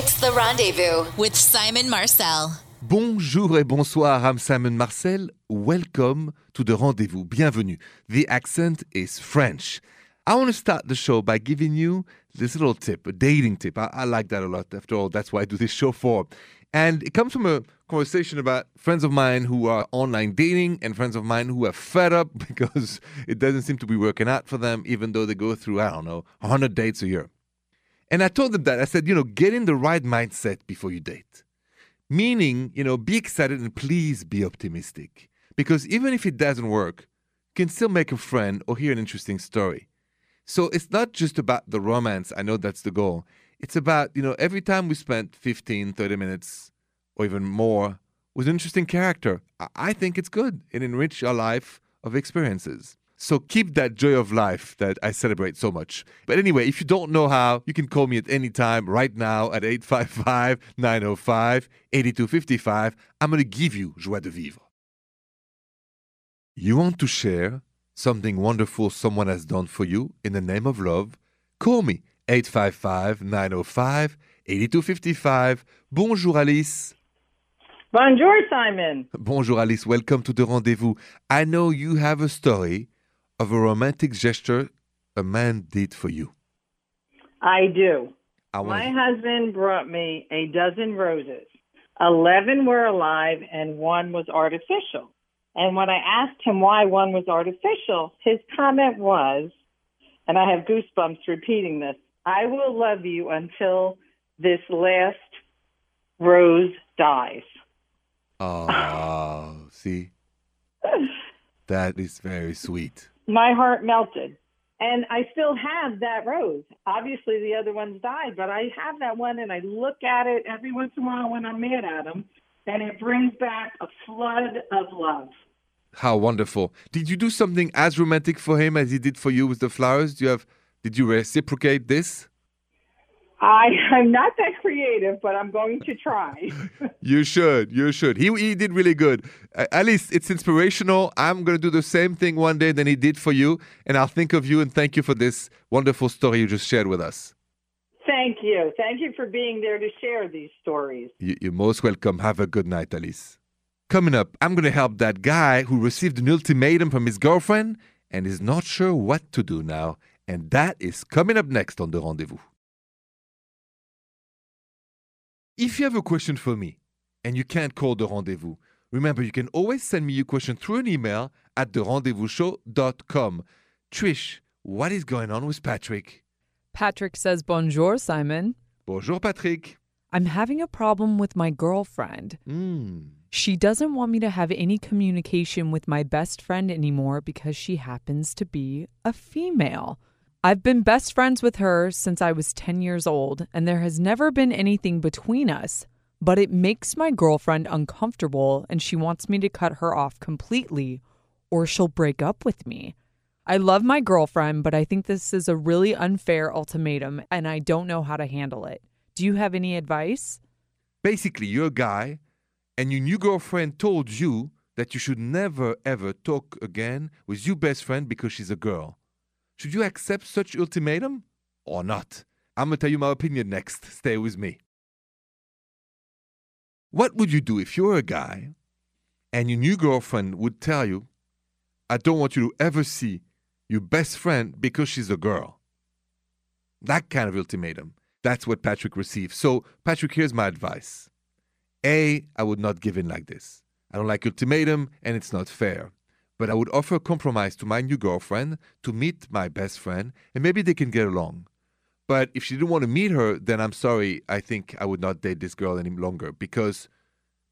It's The Rendezvous with Simon Marcel. Bonjour et bonsoir, I'm Simon Marcel. Welcome to the rendezvous. Bienvenue. The accent is French. I want to start the show by giving you this little tip, a dating tip. I, I, like that a lot. After all, that's why I do this show for. And it comes from a conversation about friends of mine who are online dating and friends of mine who are fed up because it doesn't seem to be working out for them, even though they go through, I don't know, 100 dates a year. And I told them that. I said, you know, get in the right mindset before you date. Meaning, you know, be excited and please be optimistic. Because even if it doesn't work, you can still make a friend or hear an interesting story. So it's not just about the romance. I know that's the goal. It's about, you know, every time we spent 15, 30 minutes or even more with an interesting character, I think it's good. It enriches our life of experiences. So keep that joy of life that I celebrate so much. But anyway, if you don't know how, you can call me at any time right now at 855 905 8255. I'm going to give you joie de vivre. You want to share something wonderful someone has done for you in the name of love? Call me 855 905 8255. Bonjour, Alice. Bonjour, Simon. Bonjour, Alice. Welcome to the rendezvous. I know you have a story of a romantic gesture a man did for you? I do. I My husband brought me a dozen roses. Eleven were alive and one was artificial. And when I asked him why one was artificial, his comment was, and I have goosebumps repeating this I will love you until this last rose dies. Oh, see? That is very sweet my heart melted. And I still have that rose. Obviously, the other ones died, but I have that one, and I look at it every once in a while when I'm mad at him, and it brings back a flood of love. How wonderful! Did you do something as romantic for him as he did for you with the flowers? Do you have? Did you reciprocate this? I am not that creative, but I'm going to try. you should. You should. He, he did really good. Uh, at least it's inspirational. I'm going to do the same thing one day than he did for you. And I'll think of you and thank you for this wonderful story you just shared with us. Thank you. Thank you for being there to share these stories. You, you're most welcome. Have a good night, Alice. Coming up, I'm going to help that guy who received an ultimatum from his girlfriend and is not sure what to do now. And that is coming up next on The Rendezvous. If you have a question for me and you can't call the rendezvous, remember you can always send me your question through an email at therendezvousshow.com. Trish, what is going on with Patrick? Patrick says, Bonjour, Simon. Bonjour, Patrick. I'm having a problem with my girlfriend. Mm. She doesn't want me to have any communication with my best friend anymore because she happens to be a female. I've been best friends with her since I was 10 years old, and there has never been anything between us. But it makes my girlfriend uncomfortable, and she wants me to cut her off completely, or she'll break up with me. I love my girlfriend, but I think this is a really unfair ultimatum, and I don't know how to handle it. Do you have any advice? Basically, you're a guy, and your new girlfriend told you that you should never ever talk again with your best friend because she's a girl. Should you accept such ultimatum or not? I'm to tell you my opinion next. Stay with me. What would you do if you're a guy and your new girlfriend would tell you, I don't want you to ever see your best friend because she's a girl? That kind of ultimatum. That's what Patrick received. So, Patrick, here's my advice. A, I would not give in like this. I don't like ultimatum and it's not fair but I would offer a compromise to my new girlfriend to meet my best friend, and maybe they can get along. But if she didn't want to meet her, then I'm sorry, I think I would not date this girl any longer because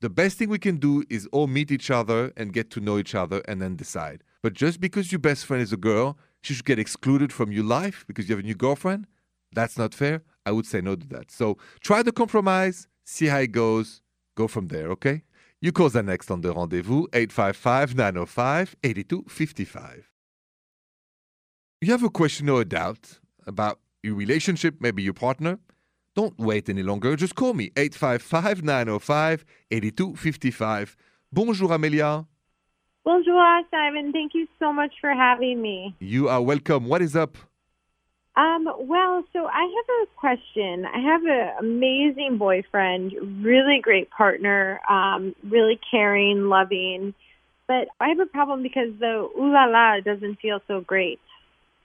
the best thing we can do is all meet each other and get to know each other and then decide. But just because your best friend is a girl, she should get excluded from your life because you have a new girlfriend? That's not fair. I would say no to that. So try the compromise, see how it goes, go from there, okay? You call the next on the rendezvous, 855-905-8255. You have a question or a doubt about your relationship, maybe your partner? Don't wait any longer. Just call me, 855-905-8255. Bonjour, Amelia. Bonjour, Simon. Thank you so much for having me. You are welcome. What is up? Um, well, so I have a question. I have an amazing boyfriend, really great partner, um, really caring, loving, but I have a problem because the ooh la la doesn't feel so great.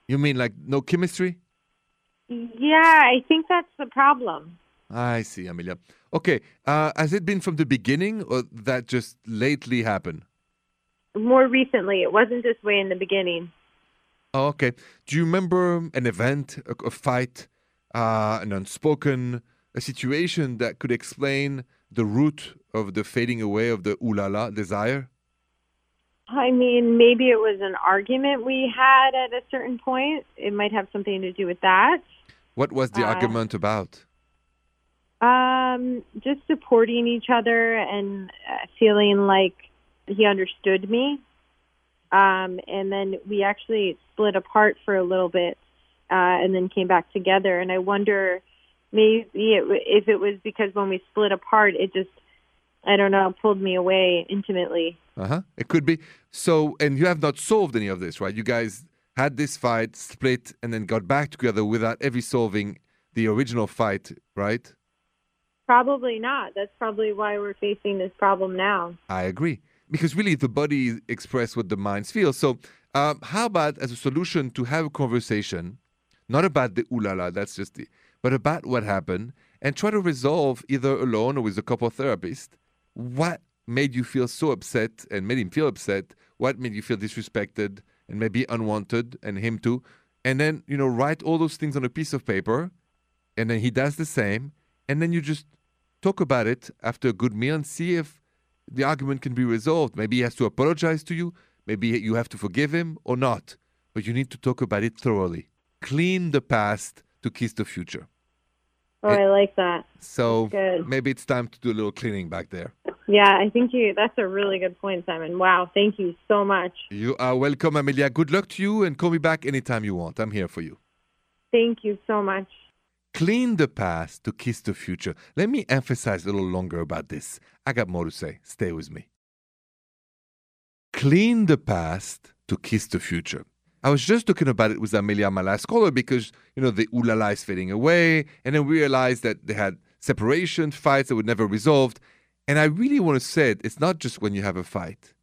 You mean like no chemistry? Yeah, I think that's the problem. I see, Amelia. Okay, uh, has it been from the beginning or that just lately happened? More recently, it wasn't this way in the beginning. Oh, okay. Do you remember an event, a, a fight, uh, an unspoken, a situation that could explain the root of the fading away of the ooh la la desire? I mean, maybe it was an argument we had at a certain point. It might have something to do with that. What was the Uh, argument about? Um, just supporting each other and uh, feeling like he understood me. Um, and then we actually split apart for a little bit, uh, and then came back together. And I wonder, maybe it, if it was because when we split apart, it just, I don't know, pulled me away intimately. Uh huh. It could be. So, and you have not solved any of this, right? You guys had this fight, split, and then got back together without ever solving the original fight, right? Probably not. That's probably why we're facing this problem now. I agree. Because really, the body expresses what the minds feel. So, um, how about as a solution to have a conversation, not about the ooh la la, that's just the, but about what happened, and try to resolve either alone or with a couple therapist what made you feel so upset and made him feel upset, what made you feel disrespected and maybe unwanted, and him too. And then, you know, write all those things on a piece of paper, and then he does the same, and then you just talk about it after a good meal and see if the argument can be resolved. Maybe he has to apologize to you, maybe you have to forgive him or not, but you need to talk about it thoroughly. Clean the past to kiss the future. Oh, I like that. So maybe it's time to do a little cleaning back there. Yeah, I think you. That's a really good point, Simon. Wow, thank you so much. You are welcome, Amelia. Good luck to you and call me back anytime you want. I'm here for you. Thank you so much. Clean the past to kiss the future. Let me emphasize a little longer about this. I got more to say. Stay with me. Clean the past to kiss the future. I was just talking about it with Amelia, my last caller, because, you know, the ooh la la is fading away. And then we realized that they had separation, fights that were never resolved. And I really want to say it, it's not just when you have a fight,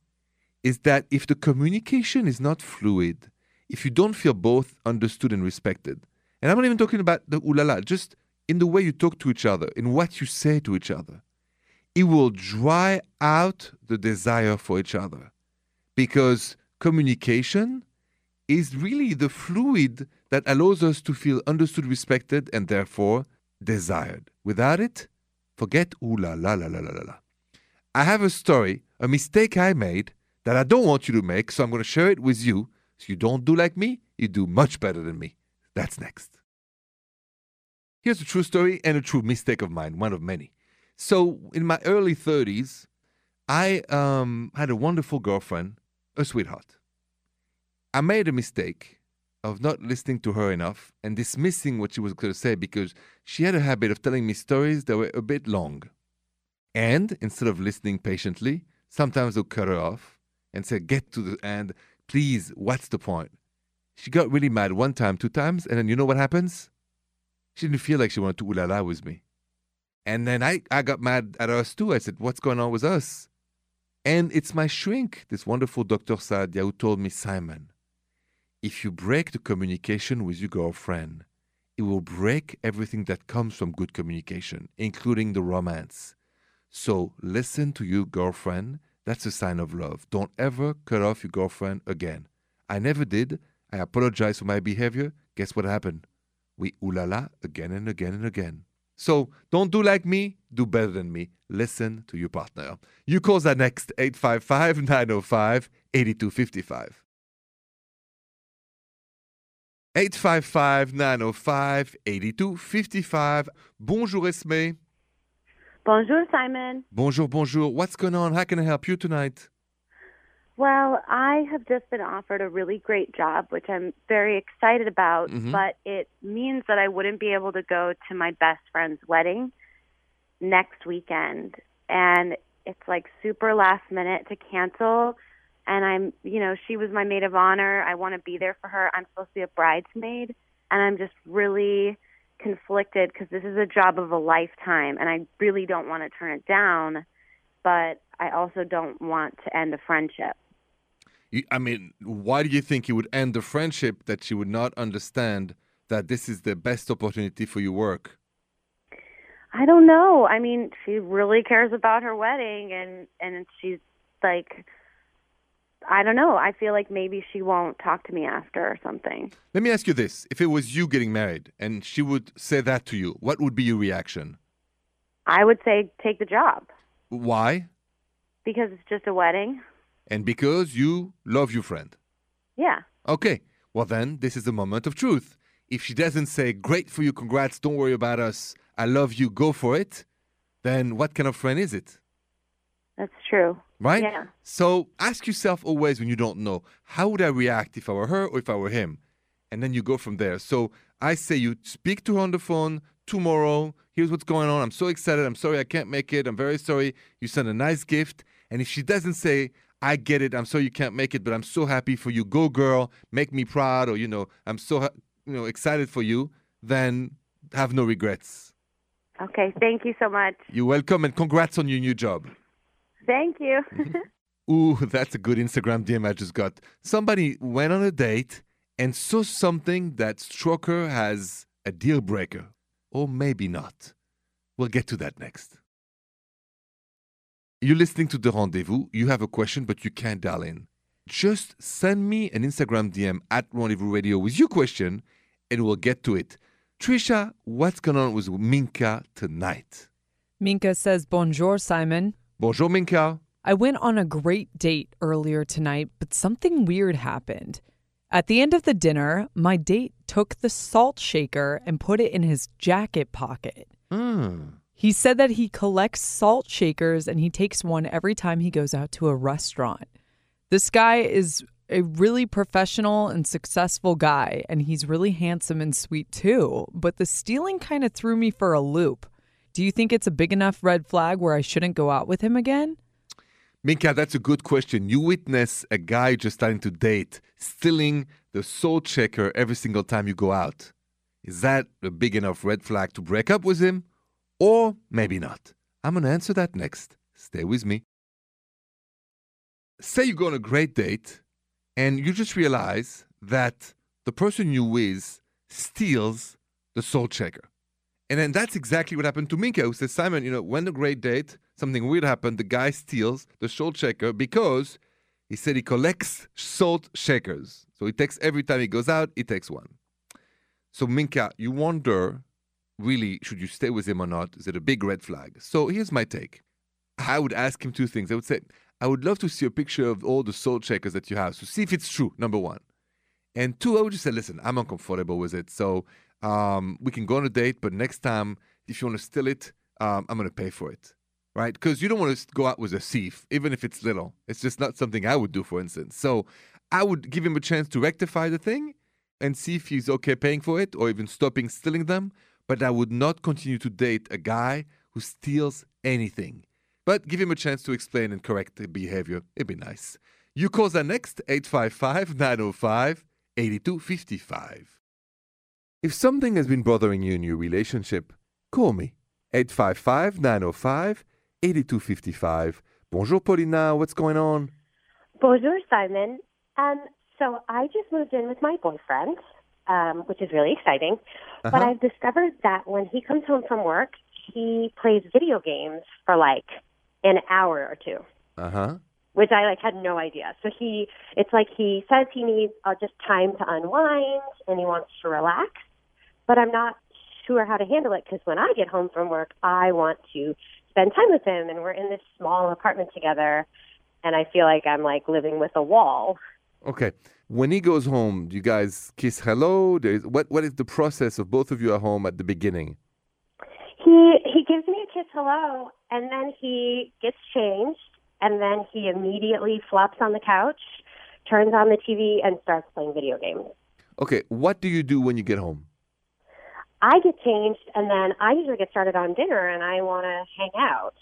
is that if the communication is not fluid, if you don't feel both understood and respected, and I'm not even talking about the ooh la la, just in the way you talk to each other, in what you say to each other, it will dry out the desire for each other. Because communication is really the fluid that allows us to feel understood, respected, and therefore desired. Without it, forget ooh la la la la la la la. I have a story, a mistake I made that I don't want you to make, so I'm going to share it with you. So you don't do like me, you do much better than me. That's next. Here's a true story and a true mistake of mine, one of many. So, in my early 30s, I um, had a wonderful girlfriend, a sweetheart. I made a mistake of not listening to her enough and dismissing what she was going to say because she had a habit of telling me stories that were a bit long. And instead of listening patiently, sometimes I'll cut her off and say, Get to the end. Please, what's the point? She got really mad one time, two times, and then you know what happens? She didn't feel like she wanted to ooh la la with me. And then I, I got mad at us too. I said, What's going on with us? And it's my shrink, this wonderful Dr. Sadia, who told me, Simon, if you break the communication with your girlfriend, it will break everything that comes from good communication, including the romance. So listen to your girlfriend. That's a sign of love. Don't ever cut off your girlfriend again. I never did. I apologize for my behavior. Guess what happened? We ooh la la again and again and again. So don't do like me, do better than me. Listen to your partner. You call that next 855 905 8255. 855 905 8255. Bonjour, Esme. Bonjour, Simon. Bonjour, bonjour. What's going on? How can I help you tonight? Well, I have just been offered a really great job, which I'm very excited about, Mhm. but it means that I wouldn't be able to go to my best friend's wedding next weekend. And it's like super last minute to cancel. And I'm, you know, she was my maid of honor. I want to be there for her. I'm supposed to be a bridesmaid. and I'm just really conflicted because this is a job of a lifetime, and I really don't want to turn it down, but I also don't want to end a friendship. I mean, why do you think you would end the friendship that she would not understand that this is the best opportunity for your work? I don't know. I mean, she really cares about her wedding, and and she's like, I don't know. I feel like maybe she won't talk to me after or something. Let me ask you this: If it was you getting married and she would say that to you, what would be your reaction? I would say take the job Why? because it's just a wedding. And because you love your friend. Yeah. Okay. Well, then, this is the moment of truth. If she doesn't say, Great for you, congrats, don't worry about us, I love you, go for it, then what kind of friend is it? That's true. Right? Yeah. So ask yourself always when you don't know, how would I react if I were her or if I were him? And then you go from there. So I say you speak to her on the phone tomorrow. Here's what's going on. I'm so excited. I'm sorry I can't make it. I'm very sorry. You send a nice gift. And if she doesn't say, I get it. I'm sorry you can't make it, but I'm so happy for you. Go, girl. Make me proud. Or, you know, I'm so, ha- you know, excited for you. Then have no regrets. Okay. Thank you so much. You're welcome and congrats on your new job. Thank you. Ooh, that's a good Instagram DM I just got. Somebody went on a date and saw something that struck her as a deal breaker. Or maybe not. We'll get to that next. You're listening to The Rendezvous. You have a question, but you can't dial in. Just send me an Instagram DM at Rendezvous Radio with your question, and we'll get to it. Trisha, what's going on with Minka tonight? Minka says, Bonjour, Simon. Bonjour, Minka. I went on a great date earlier tonight, but something weird happened. At the end of the dinner, my date took the salt shaker and put it in his jacket pocket. Hmm. He said that he collects salt shakers and he takes one every time he goes out to a restaurant. This guy is a really professional and successful guy, and he's really handsome and sweet too. But the stealing kind of threw me for a loop. Do you think it's a big enough red flag where I shouldn't go out with him again? Minka, that's a good question. You witness a guy just starting to date stealing the salt checker every single time you go out. Is that a big enough red flag to break up with him? Or maybe not? I'm going to answer that next. Stay with me. Say you go on a great date and you just realize that the person you with steals the salt checker. And then that's exactly what happened to Minka, who says, Simon, you know, when a great date, something weird happened. The guy steals the salt shaker because he said he collects salt shakers. So he takes every time he goes out, he takes one. So Minka, you wonder, really, should you stay with him or not? Is it a big red flag? So here's my take. I would ask him two things. I would say, I would love to see a picture of all the salt checkers that you have to see if it's true, number one. And two, I would just say, listen, I'm uncomfortable with it. So um, we can go on a date, but next time, if you want to steal it, um, I'm going to pay for it. Right? Because you don't want to go out with a thief, even if it's little. It's just not something I would do, for instance. So I would give him a chance to rectify the thing and see if he's okay paying for it or even stopping stealing them. But I would not continue to date a guy who steals anything. But give him a chance to explain and correct the behavior. It'd be nice. You call that next 855 905 8255. If something has been bothering you in your relationship, call me. 855 905 8255. Bonjour, Paulina. What's going on? Bonjour, Simon. Um, so I just moved in with my boyfriend, um, which is really exciting. But Uh-huh. I've discovered that when he comes home from work, he plays video games for like an hour or two, Uh huh. which I like had no idea. So he, it's like he says he needs uh, just time to unwind and he wants to relax, but I'm not sure how to handle it because when I get home from work, I want to spend time with him, and we're in this small apartment together, and I feel like I'm like living with a wall. Okay. When he goes home, do you guys kiss hello? What What is the process of both of you at home at the beginning? He he gives me a kiss hello, and then he gets changed, and then he immediately flops on the couch, turns on the TV, and starts playing video games. Okay. What do you do when you get home? I get changed, and then I usually get started on dinner, and I want to hang out.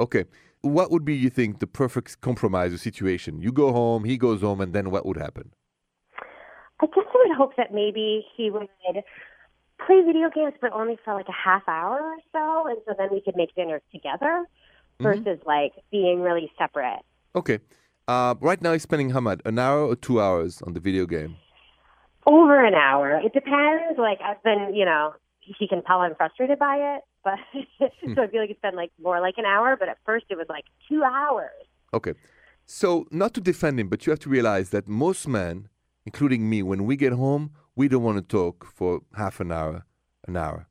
Okay. What would be, you think, the perfect compromise or situation? You go home, he goes home, and then what would happen? I guess I would hope that maybe he would play video games, but only for like a half hour or so, and so then we could make dinner together versus like being really separate. Okay. Uh, right now, he's spending how much? An hour or two hours on the video game? Over an hour. It depends. Like I've been, you know, he can tell I'm frustrated by it, but hmm. so I feel like it's been like more like an hour. But at first, it was like two hours. Okay. So, not to defend him, but you have to realize that most men, including me, when we get home, we don't want to talk for half an hour, an hour.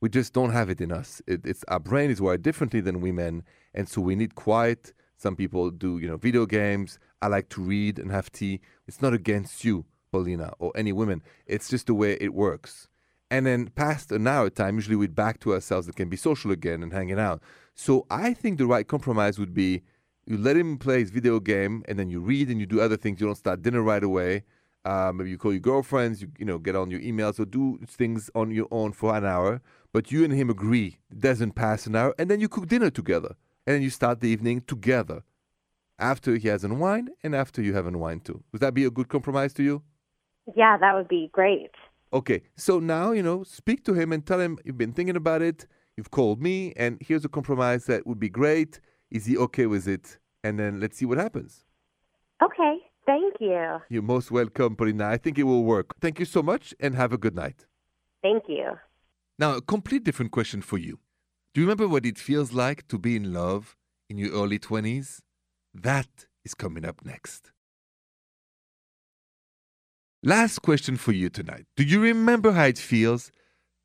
We just don't have it in us. It, it's our brain is wired differently than women, and so we need quiet. Some people do, you know, video games. I like to read and have tea. It's not against you, Paulina, or any women. It's just the way it works. And then past an hour time, usually we're back to ourselves and can be social again and hanging out. So I think the right compromise would be you let him play his video game and then you read and you do other things. You don't start dinner right away. Uh, maybe you call your girlfriends, you, you know, get on your emails or do things on your own for an hour. But you and him agree it doesn't pass an hour, and then you cook dinner together. And then you start the evening together after he has unwind and after you have unwind too. Would that be a good compromise to you? Yeah, that would be great. Okay, so now, you know, speak to him and tell him you've been thinking about it, you've called me, and here's a compromise that would be great. Is he okay with it? And then let's see what happens. Okay, thank you. You're most welcome, Paulina. I think it will work. Thank you so much and have a good night. Thank you. Now, a complete different question for you. Do you remember what it feels like to be in love in your early 20s? That is coming up next. Last question for you tonight. Do you remember how it feels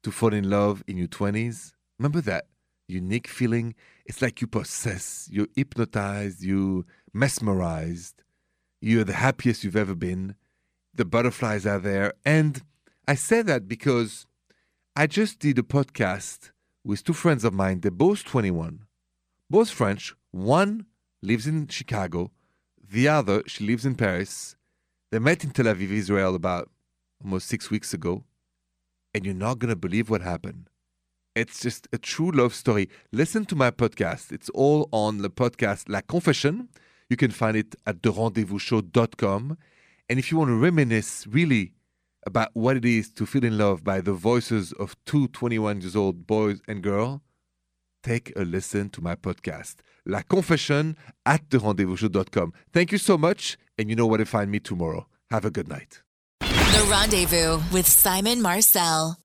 to fall in love in your 20s? Remember that unique feeling? It's like you possess, you're hypnotized, you mesmerized, you're the happiest you've ever been. The butterflies are there. And I say that because I just did a podcast with two friends of mine. They're both 21, both French. One lives in Chicago, the other, she lives in Paris. They met in Tel Aviv, Israel, about almost six weeks ago. And you're not going to believe what happened. It's just a true love story. Listen to my podcast. It's all on the podcast La Confession. You can find it at therendezvousshow.com. And if you want to reminisce really about what it is to feel in love by the voices of two 21 years old boys and girl, take a listen to my podcast, La Confession at therendezvousshow.com. Thank you so much, and you know where to find me tomorrow. Have a good night. The Rendezvous with Simon Marcel.